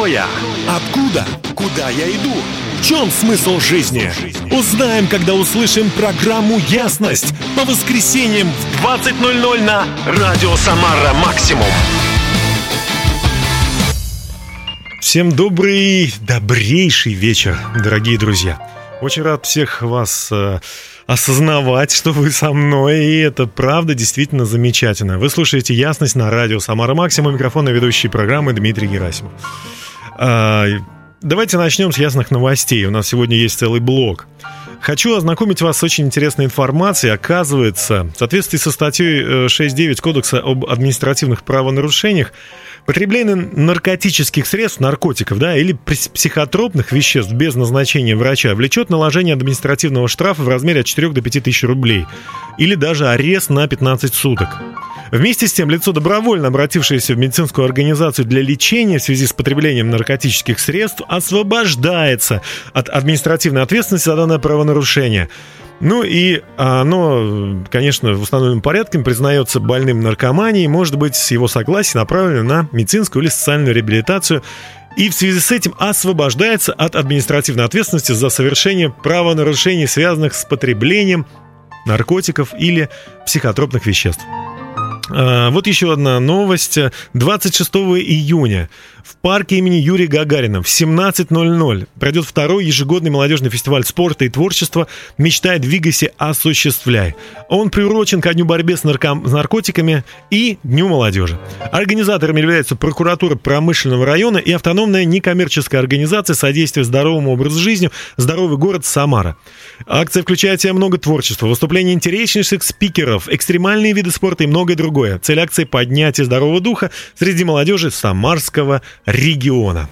Кто я? Откуда? Куда я иду? В чем смысл жизни? Узнаем, когда услышим программу «Ясность» по воскресеньям в 20.00 на Радио Самара Максимум. Всем добрый, добрейший вечер, дорогие друзья. Очень рад всех вас э, осознавать, что вы со мной, и это правда действительно замечательно. Вы слушаете «Ясность» на радио «Самара Максимум», микрофон и ведущий программы Дмитрий Герасимов. Давайте начнем с ясных новостей. У нас сегодня есть целый блок. Хочу ознакомить вас с очень интересной информацией. Оказывается, в соответствии со статьей 6.9 э, Кодекса об административных правонарушениях, Потребление наркотических средств, наркотиков, да, или психотропных веществ без назначения врача влечет наложение административного штрафа в размере от 4 до 5 тысяч рублей или даже арест на 15 суток. Вместе с тем, лицо, добровольно обратившееся в медицинскую организацию для лечения в связи с потреблением наркотических средств, освобождается от административной ответственности за данное правонарушение – ну и оно, конечно, в установленном порядке признается больным наркоманией, может быть, с его согласия направлено на медицинскую или социальную реабилитацию и в связи с этим освобождается от административной ответственности за совершение правонарушений, связанных с потреблением наркотиков или психотропных веществ. А, вот еще одна новость. 26 июня в парке имени Юрия Гагарина в 17.00 пройдет второй ежегодный молодежный фестиваль спорта и творчества «Мечтай, двигайся, осуществляй». Он приурочен ко дню борьбы с нарком... наркотиками и Дню молодежи. Организаторами являются прокуратура промышленного района и автономная некоммерческая организация содействия здоровому образу жизни «Здоровый город Самара». Акция включает в себя много творчества, выступления интереснейших спикеров, экстремальные виды спорта и многое другое. Цель акции – поднятие здорового духа среди молодежи Самарского региона.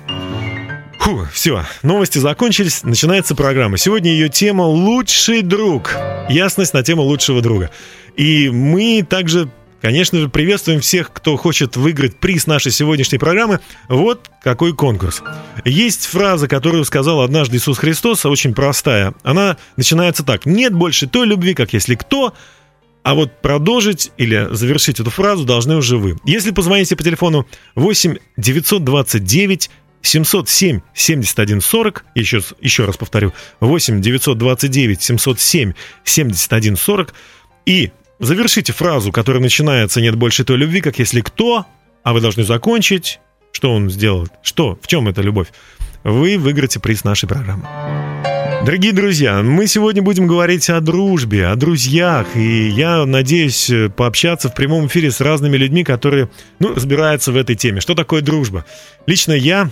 Фу, все, новости закончились, начинается программа. Сегодня ее тема «Лучший друг». Ясность на тему лучшего друга. И мы также Конечно же, приветствуем всех, кто хочет выиграть приз нашей сегодняшней программы. Вот какой конкурс. Есть фраза, которую сказал однажды Иисус Христос, очень простая. Она начинается так. «Нет больше той любви, как если кто а вот продолжить или завершить эту фразу должны уже вы. Если позвоните по телефону 8 929 707 71 40, еще, еще раз повторю, 8 929 707 71 40, и завершите фразу, которая начинается «нет больше той любви, как если кто», а вы должны закончить, что он сделал, что, в чем эта любовь, вы выиграете приз нашей программы. Дорогие друзья, мы сегодня будем говорить о дружбе, о друзьях, и я надеюсь э, пообщаться в прямом эфире с разными людьми, которые, ну, разбираются в этой теме. Что такое дружба? Лично я,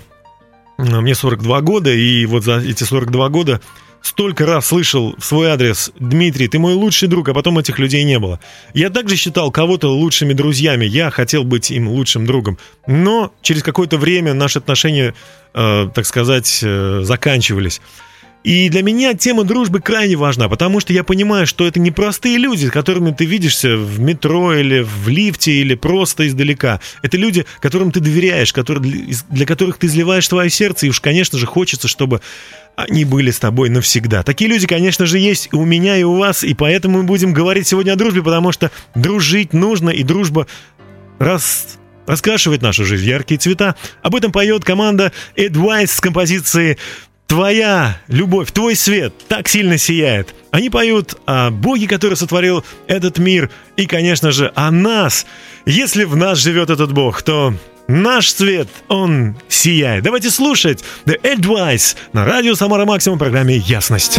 мне 42 года, и вот за эти 42 года столько раз слышал в свой адрес «Дмитрий, ты мой лучший друг», а потом этих людей не было. Я также считал кого-то лучшими друзьями, я хотел быть им лучшим другом. Но через какое-то время наши отношения, э, так сказать, э, заканчивались. И для меня тема дружбы крайне важна, потому что я понимаю, что это не простые люди, с которыми ты видишься в метро или в лифте или просто издалека. Это люди, которым ты доверяешь, которые, для которых ты изливаешь свое сердце, и уж, конечно же, хочется, чтобы они были с тобой навсегда. Такие люди, конечно же, есть и у меня, и у вас, и поэтому мы будем говорить сегодня о дружбе, потому что дружить нужно, и дружба раз раскрашивает нашу жизнь яркие цвета. Об этом поет команда Advice с композицией твоя любовь, твой свет так сильно сияет. Они поют о Боге, который сотворил этот мир, и, конечно же, о нас. Если в нас живет этот Бог, то наш свет, он сияет. Давайте слушать The Advice на радио Самара Максимум в программе «Ясность».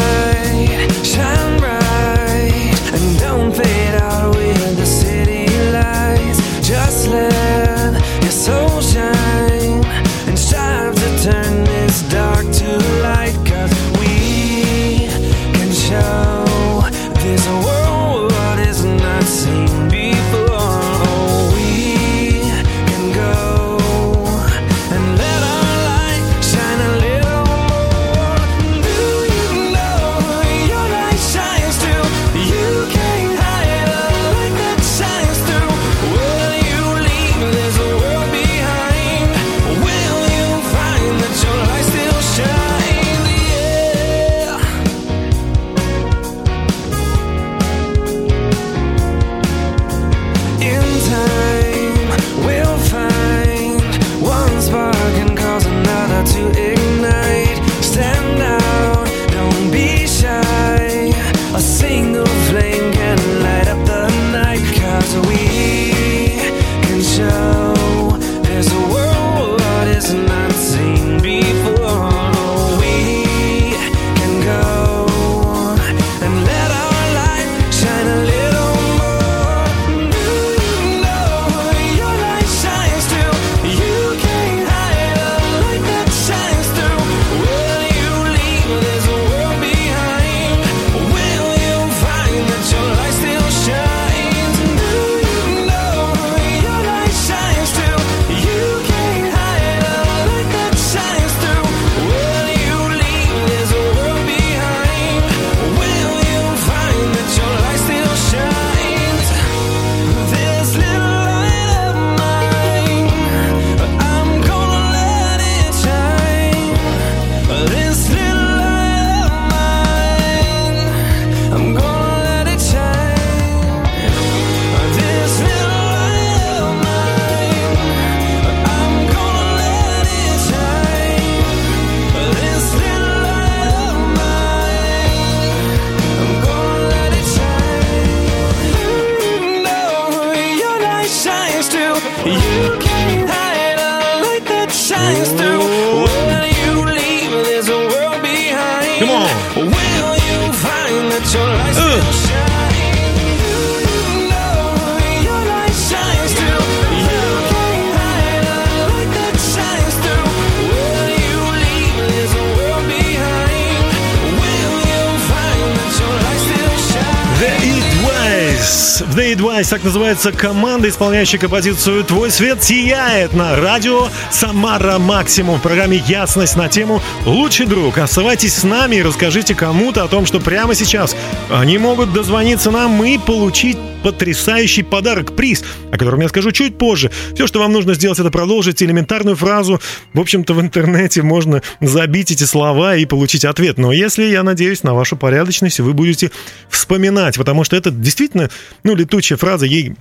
Называется команда, исполняющая композицию «Твой свет сияет» на радио «Самара Максимум» в программе «Ясность» на тему «Лучший друг». Оставайтесь с нами и расскажите кому-то о том, что прямо сейчас они могут дозвониться нам и получить потрясающий подарок, приз, о котором я скажу чуть позже. Все, что вам нужно сделать, это продолжить элементарную фразу. В общем-то, в интернете можно забить эти слова и получить ответ. Но если, я надеюсь, на вашу порядочность вы будете вспоминать, потому что это действительно, ну, летучая фраза, ей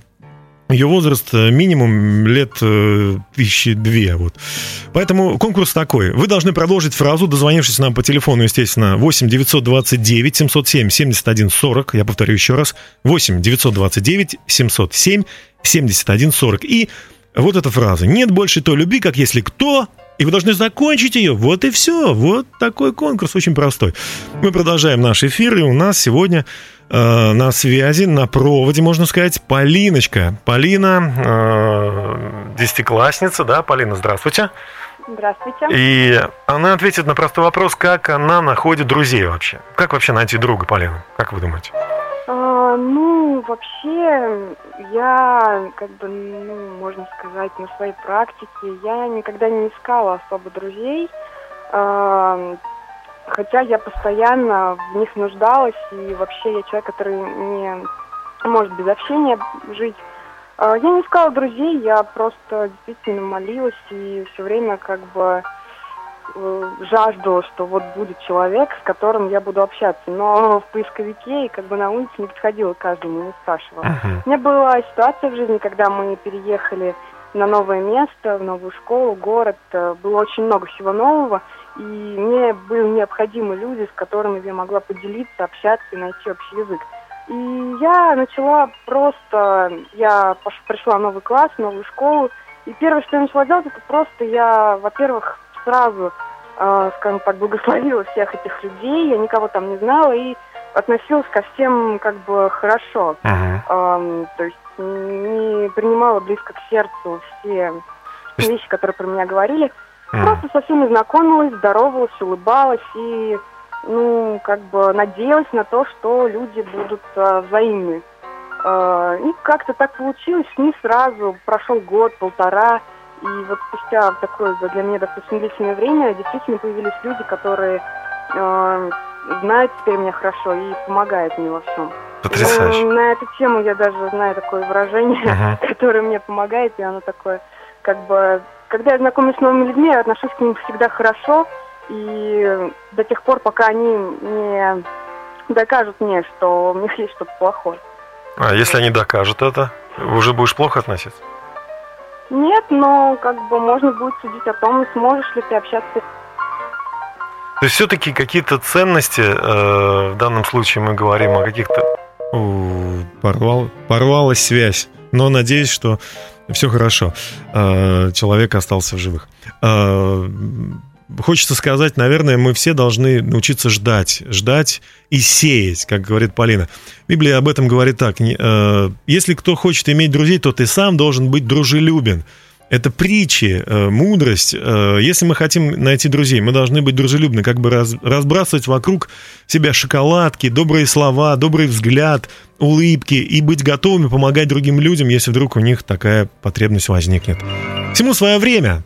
ее возраст э, минимум лет э, тысячи две. Вот. Поэтому конкурс такой. Вы должны продолжить фразу, дозвонившись нам по телефону, естественно, 8 929 707 71 40. Я повторю еще раз. 8 929 707 71 40. И вот эта фраза. Нет больше той любви, как если кто и вы должны закончить ее. Вот и все. Вот такой конкурс очень простой. Мы продолжаем наш эфир, и у нас сегодня э, на связи, на проводе, можно сказать, Полиночка. Полина, э, десятиклассница, да? Полина, здравствуйте. Здравствуйте. И она ответит на простой вопрос, как она находит друзей вообще. Как вообще найти друга, Полина? Как вы думаете? А, ну, вообще, я, как бы, ну, можно сказать, на своей практике, я никогда не искала особо друзей, а, хотя я постоянно в них нуждалась, и вообще я человек, который не может без общения жить. А, я не искала друзей, я просто действительно молилась и все время как бы Э, жаждала, что вот будет человек, с которым я буду общаться. Но в поисковике и как бы на улице не подходила к каждому, не спрашивала. Uh-huh. У меня была ситуация в жизни, когда мы переехали на новое место, в новую школу, город. Э, было очень много всего нового. И мне были необходимы люди, с которыми я могла поделиться, общаться и найти общий язык. И я начала просто, я пришла в новый класс, в новую школу, и первое, что я начала делать, это просто я, во-первых, сразу, э, скажем так, благословила всех этих людей, я никого там не знала и относилась ко всем как бы хорошо. Uh-huh. Э, то есть не принимала близко к сердцу все вещи, которые про меня говорили. Uh-huh. Просто со всеми знакомилась, здоровалась, улыбалась и, ну, как бы надеялась на то, что люди будут э, взаимны. Э, и как-то так получилось, не сразу, прошел год, полтора, и вот спустя такое для меня достаточно длительное время действительно появились люди, которые э, знают теперь меня хорошо и помогают мне во всем. Потрясающе. Ну, на эту тему я даже знаю такое выражение, uh-huh. которое мне помогает, и оно такое, как бы, когда я знакомлюсь с новыми людьми, я отношусь к ним всегда хорошо, и до тех пор, пока они не докажут мне, что у них есть что-то плохое. А если они докажут это, уже будешь плохо относиться? Нет, но как бы можно будет судить о том, сможешь ли ты общаться. То есть все-таки какие-то ценности, э, в данном случае мы говорим о каких-то... Порвал, порвалась связь, но надеюсь, что все хорошо. Э, человек остался в живых. Э, хочется сказать, наверное, мы все должны научиться ждать, ждать и сеять, как говорит Полина. Библия об этом говорит так. Э, Если кто хочет иметь друзей, то ты сам должен быть дружелюбен. Это притчи, э, мудрость. Э, если мы хотим найти друзей, мы должны быть дружелюбны, как бы разбрасывать вокруг себя шоколадки, добрые слова, добрый взгляд, улыбки и быть готовыми помогать другим людям, если вдруг у них такая потребность возникнет. Всему свое время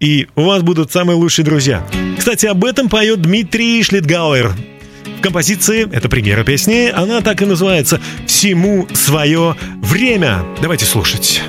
и у вас будут самые лучшие друзья. Кстати, об этом поет Дмитрий Шлитгауэр. В композиции, это премьера песни, она так и называется «Всему свое время». Давайте слушать.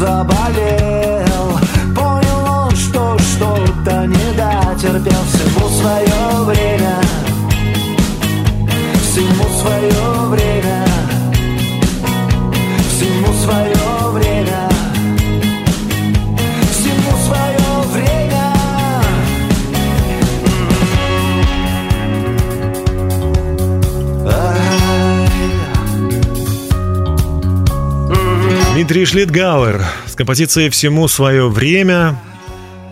Заболел. Понял он, что что-то не дотерпел Всему свое время. Всему свое время Дмитрий Шлитгауэр с композицией «Всему свое время»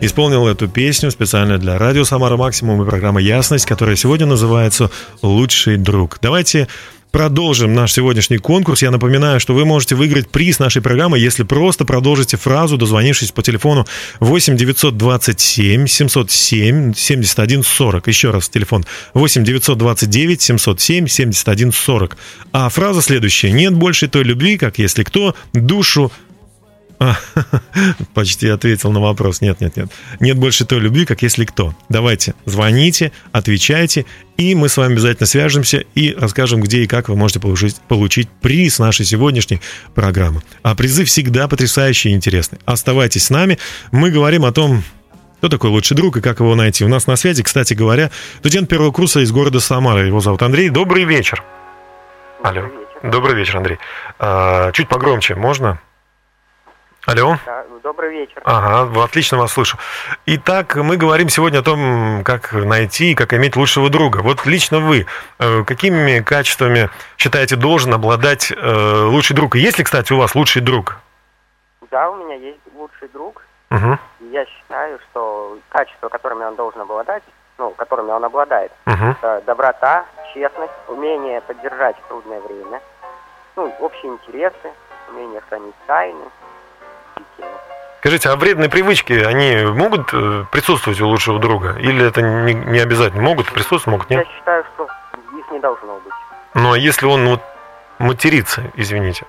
исполнил эту песню специально для радио «Самара Максимум» и программы «Ясность», которая сегодня называется «Лучший друг». Давайте продолжим наш сегодняшний конкурс. Я напоминаю, что вы можете выиграть приз нашей программы, если просто продолжите фразу, дозвонившись по телефону 8 927 707 71 40. Еще раз телефон 8 929 707 71 40. А фраза следующая. Нет больше той любви, как если кто душу почти ответил на вопрос. Нет, нет, нет. Нет больше той любви, как если кто. Давайте, звоните, отвечайте, и мы с вами обязательно свяжемся и расскажем, где и как вы можете получить, получить приз нашей сегодняшней программы. А призы всегда потрясающие и интересные. Оставайтесь с нами. Мы говорим о том, кто такой лучший друг и как его найти. У нас на связи, кстати говоря, студент первого курса из города Самара. Его зовут Андрей. Добрый вечер. Алло. Добрый вечер, Андрей. А, чуть погромче, можно? Алло. Да, добрый вечер. Ага, отлично вас слышу. Итак, мы говорим сегодня о том, как найти, как иметь лучшего друга. Вот лично вы, э, какими качествами считаете должен обладать э, лучший друг? И есть ли, кстати, у вас лучший друг? Да, у меня есть лучший друг. Угу. И я считаю, что качества, которыми он должен обладать, ну, которыми он обладает, Угу. это доброта, честность, умение поддержать в трудное время, ну, общие интересы, умение хранить тайны. Действительно. Скажите, а вредные привычки, они могут э, присутствовать у лучшего друга? Или это не, не обязательно? Могут присутствовать, могут Я нет? считаю, что их не должно быть. Но если он вот матерится, извините,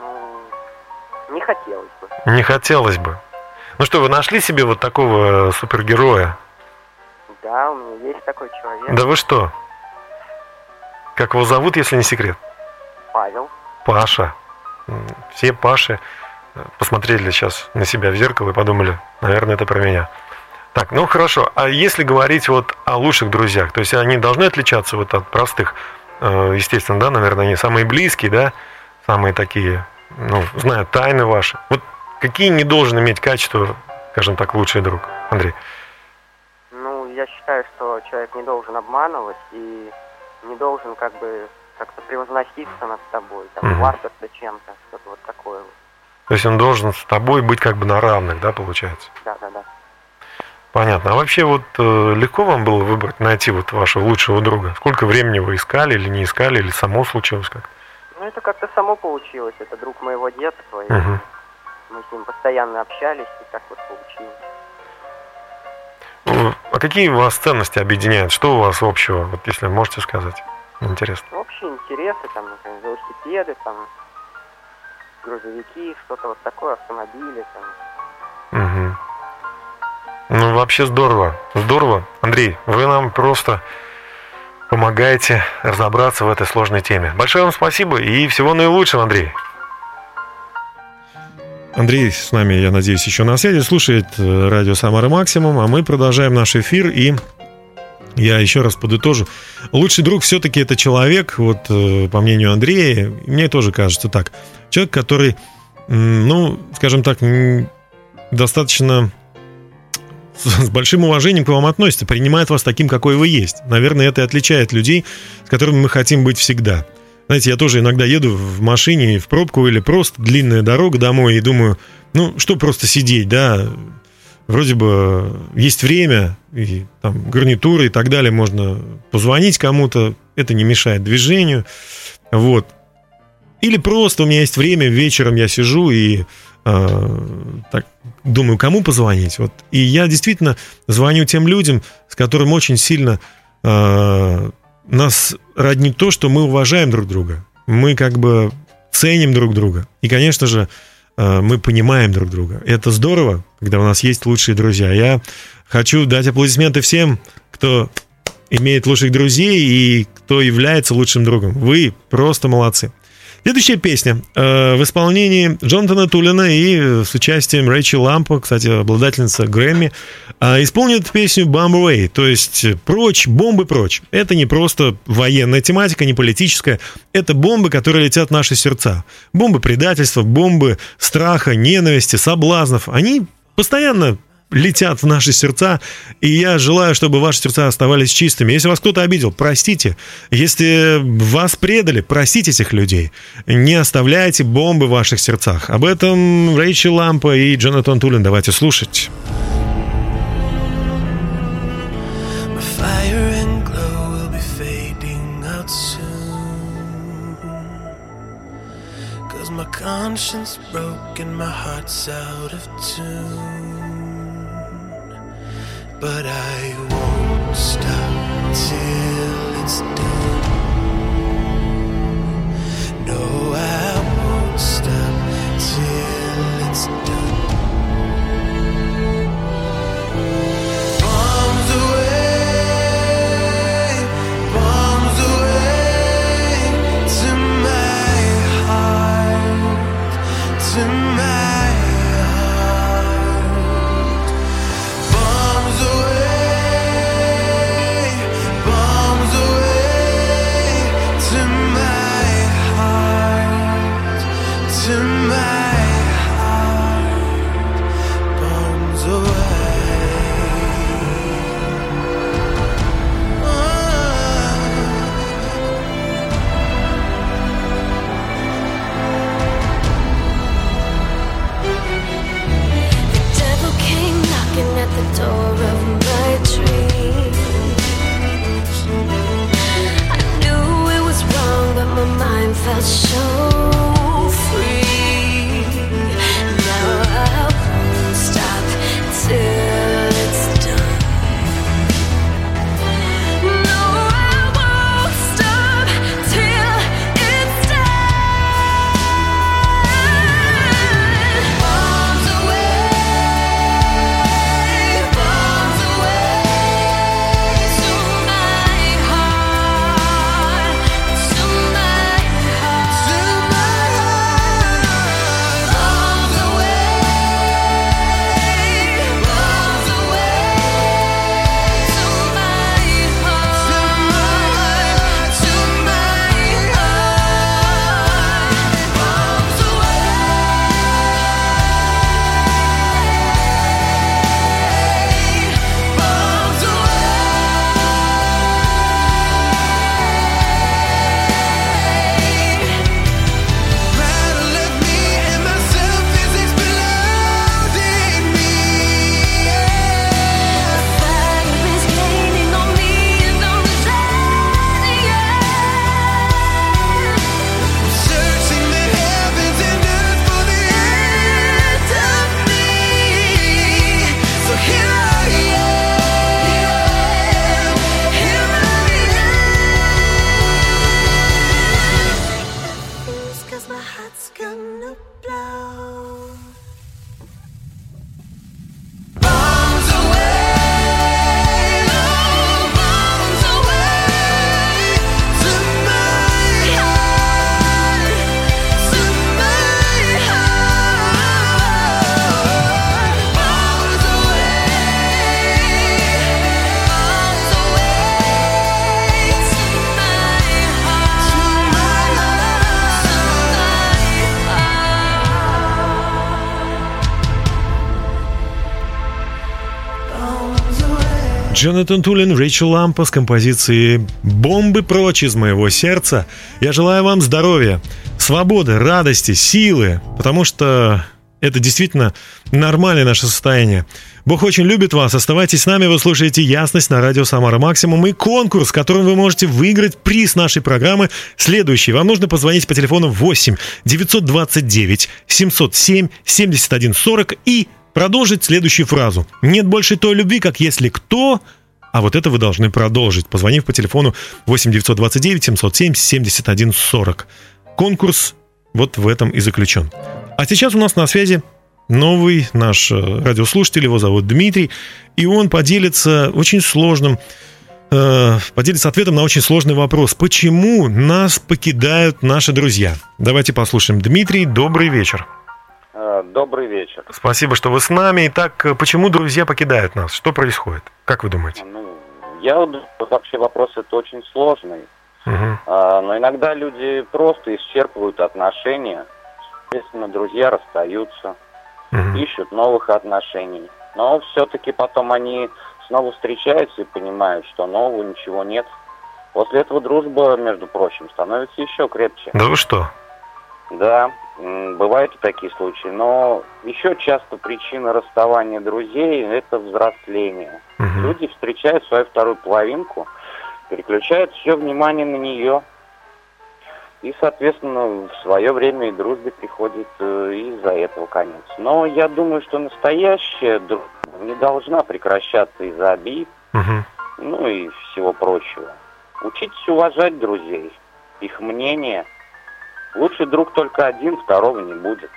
Ну, не хотелось бы. не хотелось бы. Ну что, вы нашли себе вот такого супергероя? Да, у меня есть такой человек, Да вы что? Как его зовут, если не секрет? Павел. Паша. Все Паши э, посмотрели сейчас на себя в зеркало и подумали, наверное, это про меня. Так, ну хорошо. А если говорить вот о лучших друзьях, то есть они должны отличаться вот от простых, Э, естественно, да, наверное, они самые близкие, да, самые такие, ну, знают тайны ваши. Вот какие не должен иметь качества, скажем так, лучший друг, Андрей? Ну, я считаю, что человек не должен обманывать и не должен как бы как-то превозноситься над тобой, там, Мгм. хвастаться чем-то, что-то вот такое. вот. То есть он должен с тобой быть как бы на равных, да, получается? Да, да, да. Понятно. А вообще вот э, легко вам было выбрать, найти вот вашего лучшего друга? Сколько времени вы искали или не искали, или само случилось как? Ну, это как-то само получилось. Это друг моего детства, и Мгм. мы с ним постоянно общались, и так вот получилось. Ну, А какие вас ценности объединяют? Что у вас общего? Вот если можете сказать. Интересно. Общие интересы, там, например, велосипеды, там, грузовики, что-то вот такое, автомобили, там. Мгм. Ну, вообще здорово. Здорово. Андрей, вы нам просто помогаете разобраться в этой сложной теме. Большое вам спасибо и всего наилучшего, Андрей. Андрей с нами, я надеюсь, еще на связи, слушает э, радио «Самара Максимум», а мы продолжаем наш эфир, и я еще раз подытожу. Лучший друг все-таки это человек, вот э, по мнению Андрея, мне тоже кажется так, человек, который, ну, скажем так, достаточно с большим уважением к вам относится, принимает вас таким, какой вы есть. Наверное, это и отличает людей, с которыми мы хотим быть всегда. Знаете, я тоже иногда еду в машине в пробку или просто длинная дорога домой и думаю, ну, что просто сидеть, да, вроде бы есть время, и там гарнитуры и так далее, можно позвонить кому-то, это не мешает движению, вот. Или просто у меня есть время, вечером я сижу и э, так думаю, кому позвонить. Вот. И я действительно звоню тем людям, с которыми очень сильно э, нас роднит то, что мы уважаем друг друга. Мы как бы ценим друг друга. И, конечно же, э, мы понимаем друг друга. Это здорово, когда у нас есть лучшие друзья. Я хочу дать аплодисменты всем, кто имеет лучших друзей и кто является лучшим другом. Вы просто молодцы. Следующая песня э, в исполнении Джонатана Тулина и с участием Рэйчел Лампо, кстати, обладательница Грэмми, э, исполнит песню «Bomb Away», то есть «Прочь, бомбы прочь». Это не просто военная тематика, не политическая, это бомбы, которые летят в наши сердца. Бомбы предательства, бомбы страха, ненависти, соблазнов. Они постоянно летят в наши сердца, и я желаю, чтобы ваши сердца оставались чистыми. Если вас кто-то обидел, простите. Если вас предали, простите этих людей. Не оставляйте бомбы в ваших сердцах. Об этом Рэйчел Лампа и Джонатан Тулин. Давайте слушать. Conscience broken, my heart's out of tune. but I won't stop till it's done. No, Джонатан Тулин, Рэйчел Лампа с композицией «Бомбы прочь из моего сердца». Я желаю вам здоровья, свободы, радости, силы, потому что это действительно нормальное наше состояние. Бог очень любит вас. Оставайтесь с нами. Вы слушаете «Ясность» на радио «Самара Максимум» и конкурс, которым вы можете выиграть приз нашей программы следующий. Вам нужно позвонить по телефону 8 929 707 71 40 и продолжить следующую фразу. «Нет больше той любви, как если кто...» А вот это вы должны продолжить, позвонив по телефону 8 929 707 71 40. Конкурс вот в этом и заключен. А сейчас у нас на связи новый наш э, радиослушатель, его зовут Дмитрий, и он поделится очень сложным, э, поделится ответом на очень сложный вопрос. Почему нас покидают наши друзья? Давайте послушаем. Дмитрий, добрый вечер. Э, добрый вечер. Спасибо, что вы с нами. Итак, э, почему друзья покидают нас? Что происходит? Как вы думаете? Ну, я вообще вопрос это очень сложный. Угу. А, но иногда люди просто исчерпывают отношения. Естественно, друзья расстаются, Угу. ищут новых отношений. Но все-таки потом они снова встречаются и понимают, что нового ничего нет. После этого дружба, между прочим, становится еще крепче. Да вы что? Да, бывают и такие случаи. Но еще часто причина расставания друзей – это взросление. Мгм. Люди встречают свою вторую половинку, переключают все внимание на нее. И, соответственно, в свое время и дружбе приходит э, из-за этого конец. Но я думаю, что настоящая дружба не должна прекращаться из-за обид, Мгм. ну и всего прочего. Учитесь уважать друзей, их мнение. Лучший друг только один, второго не будет.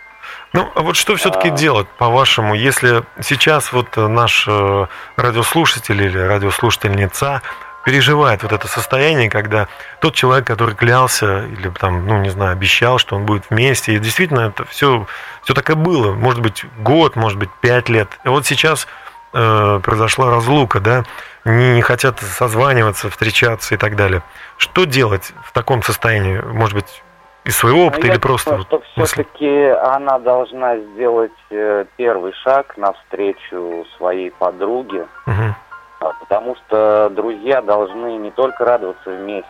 Ну, а вот что все-таки А. делать, по-вашему, если сейчас вот э, наш э, радиослушатель или радиослушательница переживает вот это состояние, когда тот человек, который клялся или там, ну, не знаю, обещал, что он будет вместе, и действительно это все, все так и было, может быть, год, может быть, пять лет. И вот сейчас э, произошла разлука, да, не, не хотят созваниваться, встречаться и так далее. Что делать в таком состоянии? Может быть, из своего опыта Ну, или просто думаю, что все-таки она должна сделать э, первый шаг навстречу своей подруге, а, потому что друзья должны не только радоваться вместе,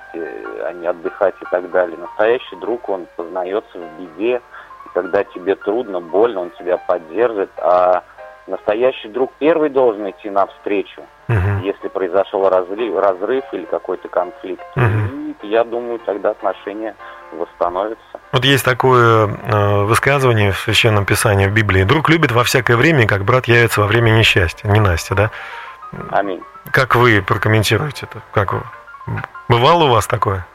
а не отдыхать и так далее. Настоящий друг, он познается в беде, и когда тебе трудно, больно, он тебя поддержит, а настоящий друг первый должен идти навстречу, Мгм. если произошел разрыв, разрыв или какой-то конфликт. Мгм. И я думаю, тогда отношения восстановятся. Вот есть такое э, высказывание в Священном Писании в Библии. Друг любит во всякое время, как брат явится во время несчастья. Не Настя, да? Аминь. Как вы прокомментируете это? Как вы? Бывало у вас такое?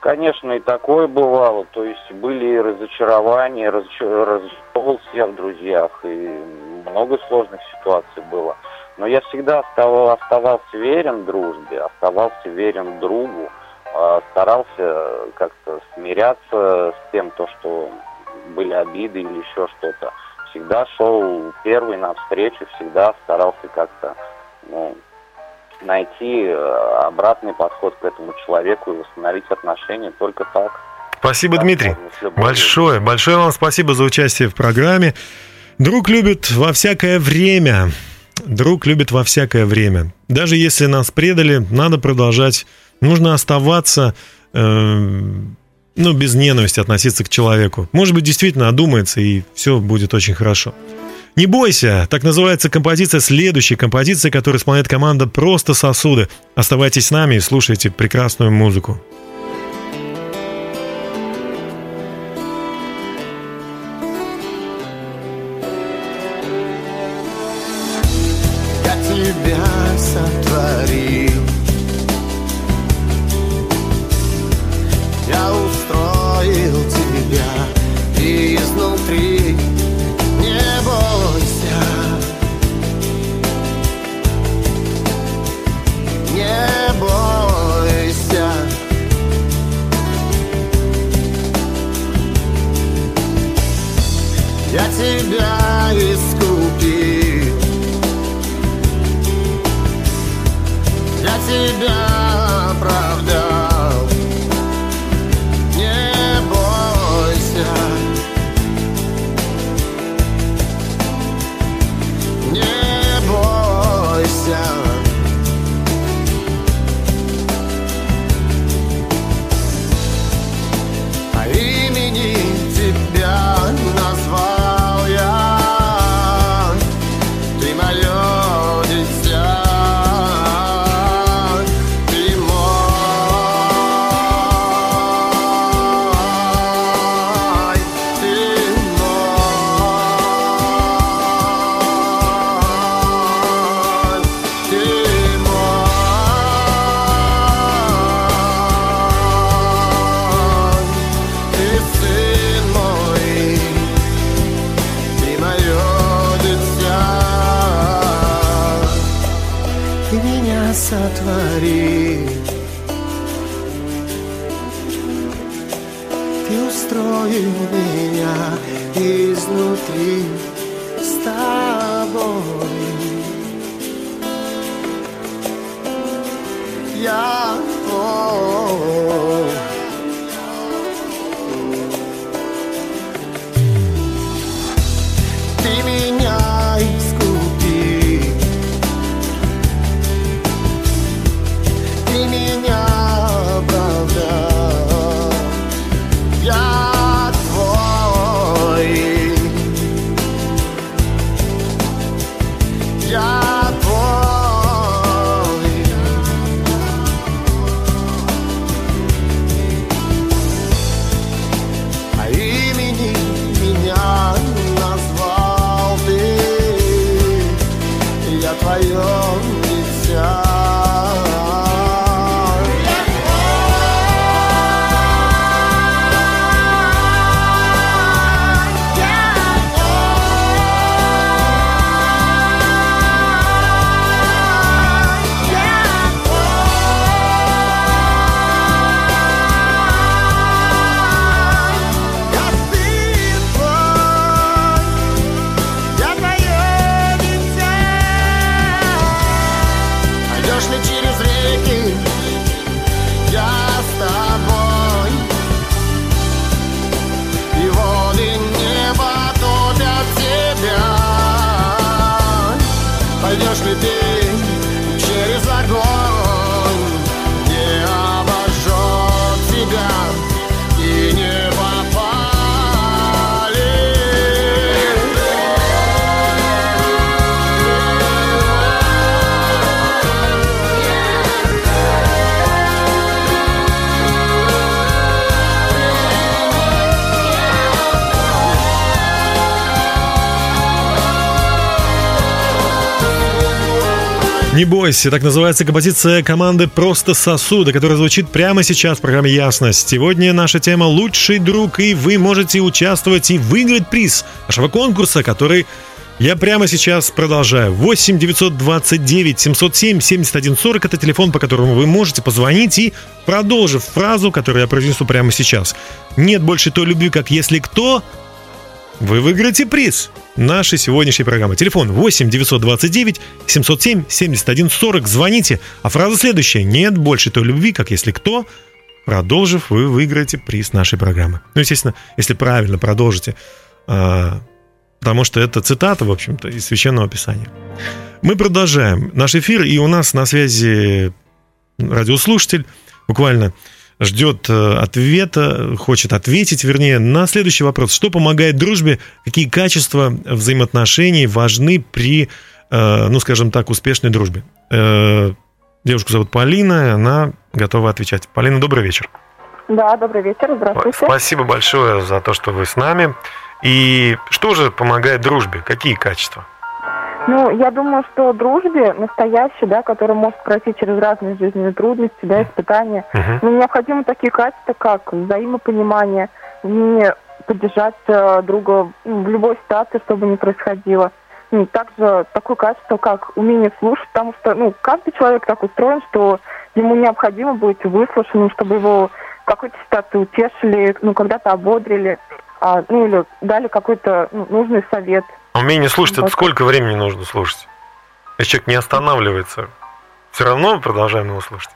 Конечно, и такое бывало. То есть были разочарования, разочар- разочаровался я в друзьях, и много сложных ситуаций было. Но я всегда оставал, оставался верен дружбе, оставался верен другу, старался как-то смиряться с тем, то, что были обиды или еще что-то. Всегда шел первый навстречу, всегда старался как-то ну, найти э, обратный подход к этому человеку и восстановить отношения только так. Спасибо, Дмитрий. С любовью. Большое, большое вам спасибо за участие в программе. Друг любит во всякое время. Друг любит во всякое время. Даже если нас предали, надо продолжать. Нужно оставаться, э, ну, без ненависти относиться к человеку. Может быть, действительно одумается, и все будет очень хорошо. Не бойся, так называется композиция, следующая композиция, которую исполняет команда «Просто сосуды». Оставайтесь с нами и слушайте прекрасную музыку. Не бойся, так называется композиция команды «Просто сосуда», которая звучит прямо сейчас в программе «Ясность». Сегодня наша тема «Лучший друг», и вы можете участвовать и выиграть приз нашего конкурса, который я прямо сейчас продолжаю. 8 929 707 71 40 это телефон, по которому вы можете позвонить и, продолжив фразу, которую я произнесу прямо сейчас, «Нет больше той любви, как если кто», вы выиграете приз нашей сегодняшней программы. Телефон 8 929 707 71 40. Звоните. А фраза следующая. Нет больше той любви, как если кто. Продолжив, вы выиграете приз нашей программы. Ну, естественно, если правильно продолжите, а, потому что это цитата, в общем-то, из Священного Писания. Мы продолжаем наш эфир, и у нас на связи радиослушатель буквально ждет э, ответа, хочет ответить, вернее, на следующий вопрос. Что помогает дружбе? Какие качества взаимоотношений важны при, э, ну, скажем так, успешной дружбе? Э, Девушку зовут Полина, и она готова отвечать. Полина, добрый вечер. Да, добрый вечер, здравствуйте. Спасибо большое за то, что вы с нами. И что же помогает дружбе? Какие качества? Ну, я думаю, что дружбе настоящей, да, которая может пройти через разные жизненные трудности, да, испытания, Мгм. ну, необходимы такие качества, как взаимопонимание, умение поддержать э, друга ну, в любой ситуации, что бы ни происходило. Ну, также такое качество, как умение слушать, потому что, ну, каждый человек так устроен, что ему необходимо быть выслушанным, чтобы его в какой-то ситуации утешили, ну, когда-то ободрили, а, ну, или дали какой-то ну, нужный совет. А Умение слушать, это сколько времени нужно слушать? Если человек не останавливается, все равно продолжаем его слушать?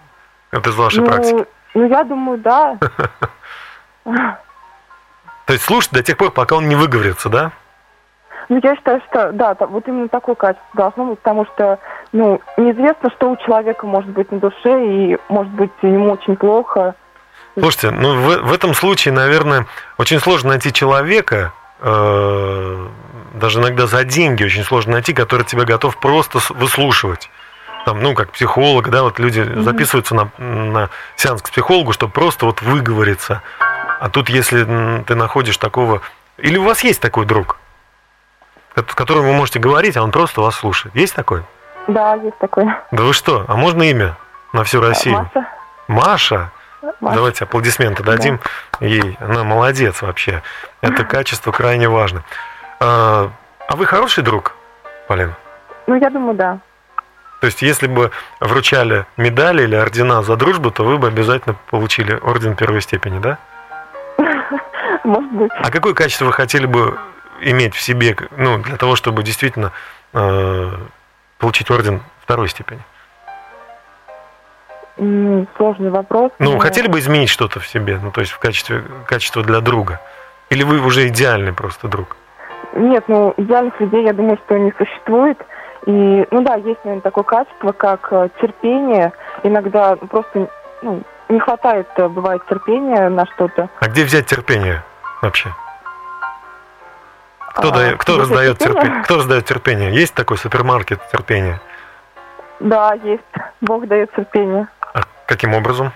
Это из вашей ну, практики. ну, я думаю, да. То есть слушать до тех пор, пока он не выговорится, да? Ну, я считаю, что, да, вот именно такое качество должно быть, потому что, ну, неизвестно, что у человека может быть на душе, и, может быть, ему очень плохо. Слушайте, ну в, в этом случае, наверное, очень сложно найти человека, э, даже иногда за деньги очень сложно найти, который тебя готов просто выслушивать. Там, ну, как психолог, да, вот люди записываются на, на сеанс к психологу, чтобы просто вот выговориться. А тут, если ты находишь такого... Или у вас есть такой друг, с которым вы можете говорить, а он просто вас слушает. Есть такой? Да, есть такое. Да вы что? А можно имя на всю Россию? Маша. Маша? Маша. Давайте аплодисменты дадим ей. Она молодец вообще. Это качество крайне важно. А, а вы хороший друг, Полина? Ну, я думаю, да. То есть, если бы вручали медали или ордена за дружбу, то вы бы обязательно получили орден первой степени, да? Может быть. А какое качество вы хотели бы иметь в себе, ну, для того, чтобы действительно э, получить орден второй степени? Сложный вопрос. Ну, но... хотели бы изменить что-то в себе, ну, то есть в качестве качества для друга? Или вы уже идеальный просто друг? Нет, ну, идеальных людей, я думаю, что не существует. И, ну да, есть, наверное, такое качество, как э, терпение. Иногда просто ну, не хватает, э, бывает, терпения на что-то. А где взять терпение вообще? Кто, а, дает, кто, раздает терпение? терпение? кто раздает терпение? Есть такой супермаркет терпения? Да, есть. Бог дает терпение. А каким образом?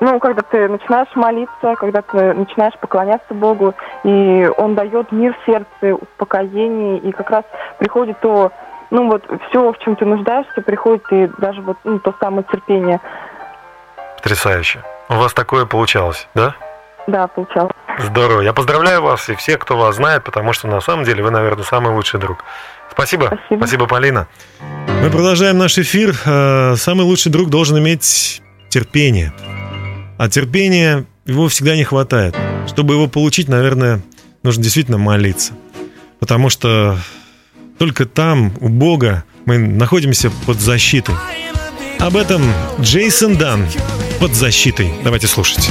Ну, когда ты начинаешь молиться, когда ты начинаешь поклоняться Богу, и Он дает мир в сердце, успокоение, и как раз приходит то, ну вот все, в чем ты нуждаешься, приходит и даже вот ну, то самое терпение. Потрясающе. У вас такое получалось, да? Да, получалось. Здорово. Я поздравляю вас и всех, кто вас знает, потому что на самом деле вы, наверное, самый лучший друг. Спасибо. Спасибо, Спасибо Полина. Мы продолжаем наш эфир. Э, самый лучший друг должен иметь терпение. А терпения его всегда не хватает. Чтобы его получить, наверное, нужно действительно молиться. Потому что только там, у Бога, мы находимся под защитой. Об этом Джейсон Дан под защитой. Давайте слушать.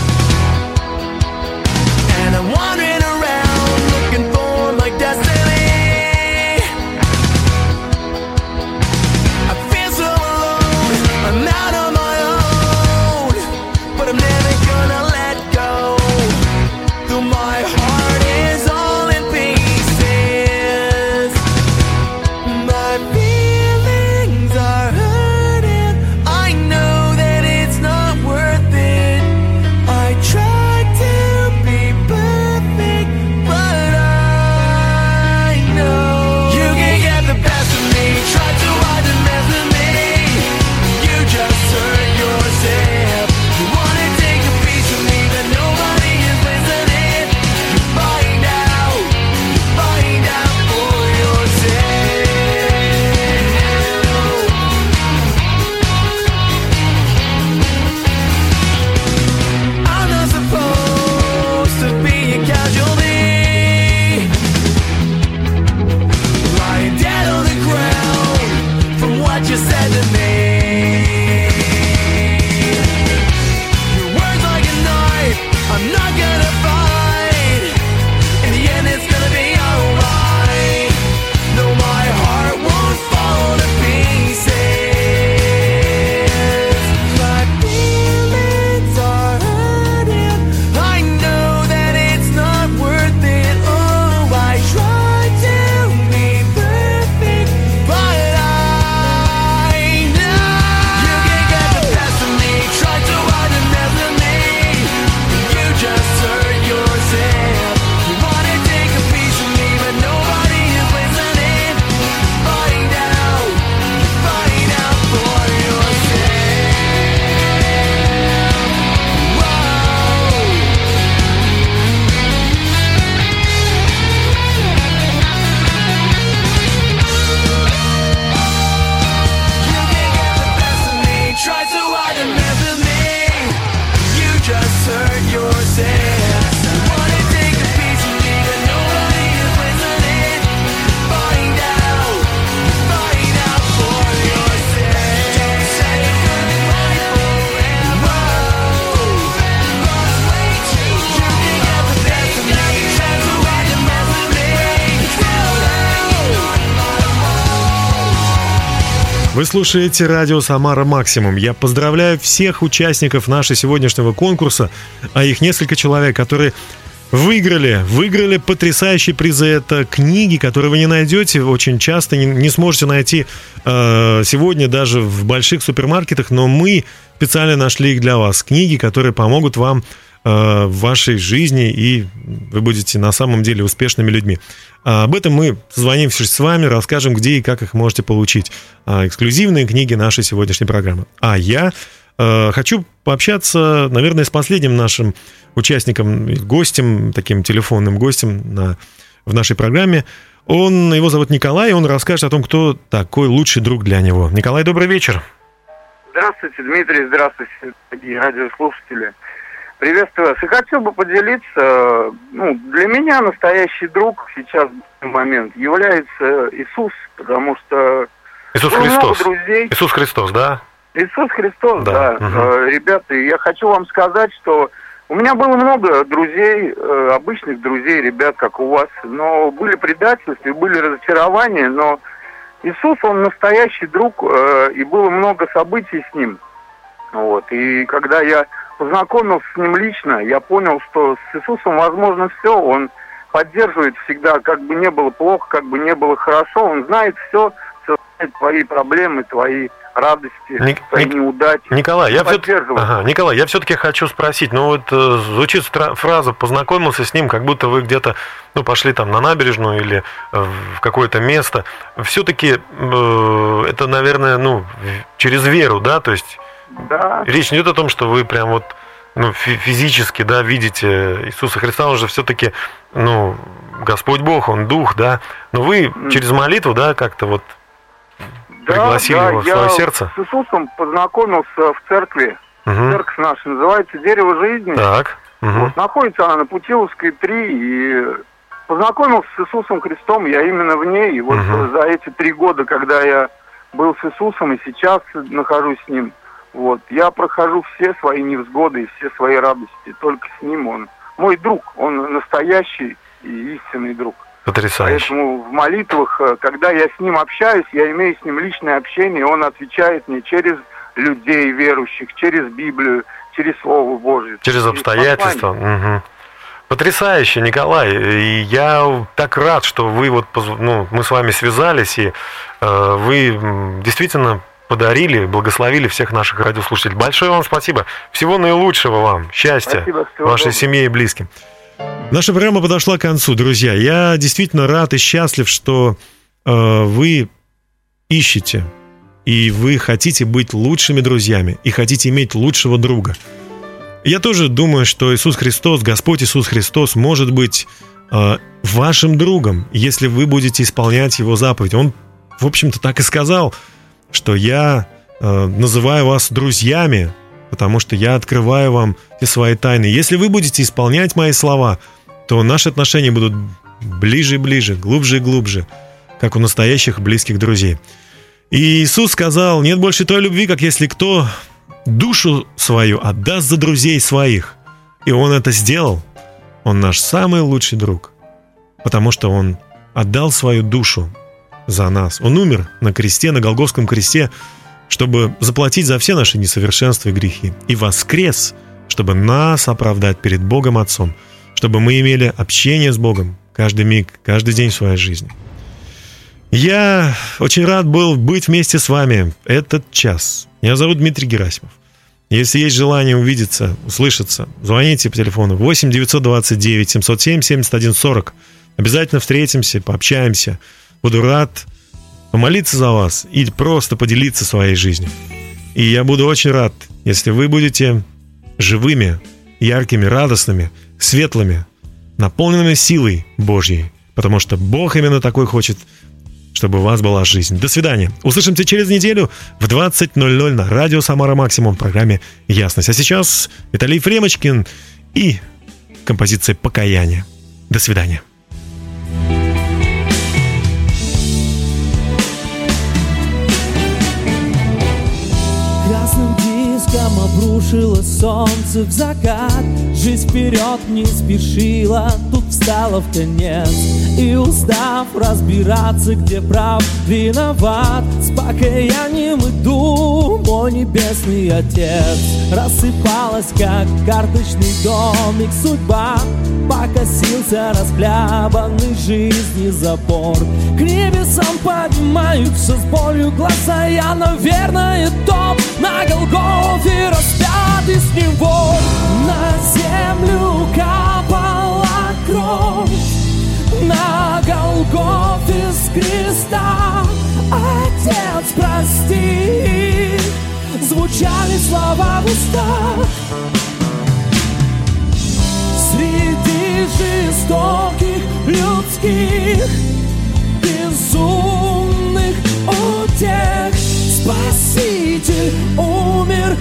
Слушаете радио «Самара Максимум». Я поздравляю всех участников нашего сегодняшнего конкурса, а их несколько человек, которые выиграли, выиграли потрясающие призы. Это книги, которые вы не найдете очень часто, не, не сможете найти э, сегодня даже в больших супермаркетах, но мы специально нашли их для вас. Книги, которые помогут вам в вашей жизни, и вы будете на самом деле успешными людьми. А об этом мы созвонимся с вами, расскажем, где и как их можете получить. А, эксклюзивные книги нашей сегодняшней программы. А я э, хочу пообщаться, наверное, с последним нашим участником, гостем, таким телефонным гостем на, в нашей программе. Он, его зовут Николай, и он расскажет о том, кто такой лучший друг для него. Николай, добрый вечер. Здравствуйте, Дмитрий, здравствуйте, дорогие радиослушатели. Приветствую вас. И хотел бы поделиться, ну, для меня настоящий друг сейчас в момент является Иисус, потому что Иисус Христос. друзей. Иисус Христос, да? Иисус Христос, да. да. Угу. Ребята, я хочу вам сказать, что у меня было много друзей, э, обычных друзей, ребят, как у вас, но были предательства, были разочарования, но Иисус, он настоящий друг, э, и было много событий с ним. Вот. И когда я познакомился с ним лично, я понял, что с Иисусом возможно все, он поддерживает всегда, как бы не было плохо, как бы не было хорошо, он знает все, все знает твои проблемы, твои радости, Ник- свои Ник- неудачи. Николай, я все ага, Николай, я все-таки хочу спросить, ну вот э, звучит стра- фраза «познакомился с ним», как будто вы где-то, ну, пошли там на набережную или э, в какое-то место. Все-таки э, это, наверное, ну, через веру, да, то есть да. речь не идет о том, что вы прям вот ну, физически, да, видите Иисуса Христа, он же все-таки, ну, Господь Бог, Он Дух, да, но вы через молитву, да, как-то вот да, пригласили да, его в свое сердце? с Иисусом познакомился в церкви. Угу. Церковь наша называется «Дерево жизни». Так. Угу. Вот, находится она на Путиловской 3, и познакомился с Иисусом Христом я именно в ней. И вот угу. за эти три года, когда я был с Иисусом и сейчас нахожусь с Ним, вот, я прохожу все свои невзгоды и все свои радости. Только с Ним Он мой друг, Он настоящий и истинный друг. Потрясающе. Поэтому в молитвах, э, когда я с ним общаюсь, я имею с ним личное общение, он отвечает мне через людей верующих, через Библию, через Слово Божье. Через, через обстоятельства. Угу. Потрясающе, Николай. И я так рад, что вы вот, ну, мы с вами связались, и э, вы действительно подарили, благословили всех наших радиослушателей. Большое вам спасибо. Всего наилучшего вам. Счастья спасибо, вашей доброго. семье и близким. Наша программа подошла к концу, друзья. Я действительно рад и счастлив, что э, вы ищете и вы хотите быть лучшими друзьями и хотите иметь лучшего друга. Я тоже думаю, что Иисус Христос, Господь Иисус Христос, может быть э, вашим другом, если вы будете исполнять Его заповедь. Он, в общем-то, так и сказал, что я э, называю вас друзьями, потому что я открываю вам те свои тайны. Если вы будете исполнять мои слова, то наши отношения будут ближе и ближе, глубже и глубже, как у настоящих близких друзей. И Иисус сказал, нет больше той любви, как если кто душу свою отдаст за друзей своих. И Он это сделал. Он наш самый лучший друг, потому что Он отдал свою душу за нас. Он умер на кресте, на Голговском кресте, чтобы заплатить за все наши несовершенства и грехи. И воскрес, чтобы нас оправдать перед Богом Отцом – чтобы мы имели общение с Богом каждый миг, каждый день своей жизни. Я очень рад был быть вместе с вами этот час. Меня зовут Дмитрий Герасимов. Если есть желание увидеться, услышаться, звоните по телефону 8 929 707 71 40. Обязательно встретимся, пообщаемся. Буду рад помолиться за вас и просто поделиться своей жизнью. И я буду очень рад, если вы будете живыми, яркими, радостными, светлыми, наполненными силой Божьей, потому что Бог именно такой хочет, чтобы у вас была жизнь. До свидания. Услышимся через неделю в 20.00 на радио «Самара Максимум» в программе «Ясность». А сейчас Виталий Фремочкин и композиция «Покаяние». До свидания. Слишком обрушило солнце в закат Жизнь вперед не спешила, тут встала в конец. И устав разбираться, где прав, виноват. С покаянием иду, мой небесный отец. Рассыпалась, как карточный домик судьба Покосился расхлябанный жизни забор К небесам поднимаются с болью глаза Я, наверное, топ на Голгофе распят и с него. На землю капала кровь на Голгоф из креста. Отец, прости, звучали слова в устах. Среди жестоких людских безумных утех Спаситель умер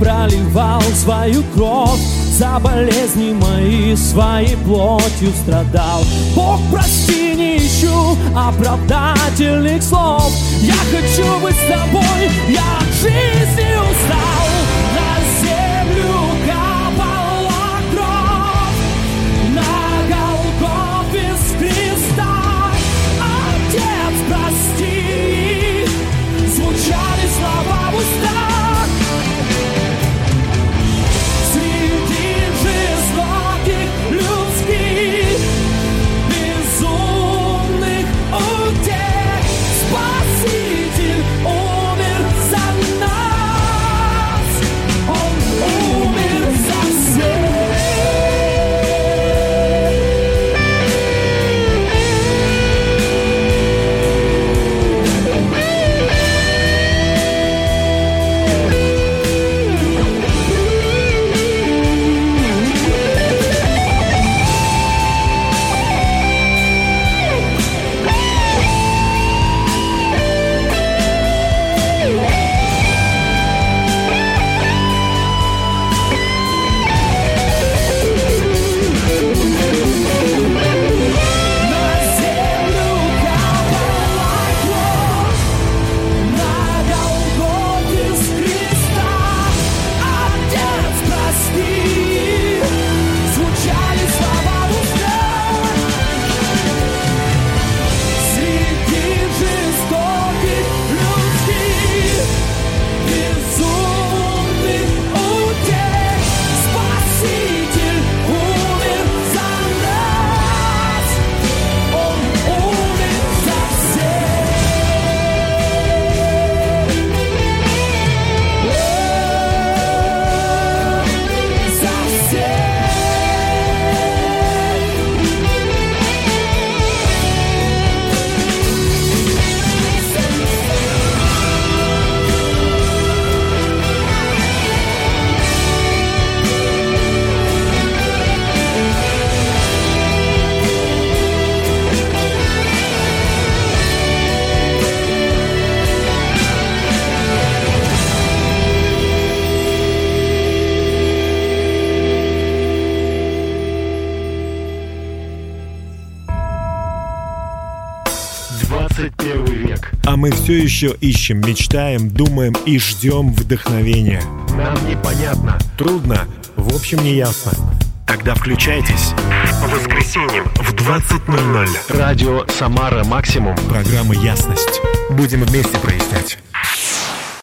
проливал свою кровь За болезни мои своей плотью страдал. Бог, прости, не ищу оправдательных слов. Я хочу быть с тобой, я от жизни устал мы все еще ищем, мечтаем, думаем и ждем вдохновения. Нам непонятно. Трудно, в общем, не ясно. Тогда включайтесь. По воскресеньям в 20.00. Радио «Самара Максимум». Программа «Ясность». Будем вместе прояснять.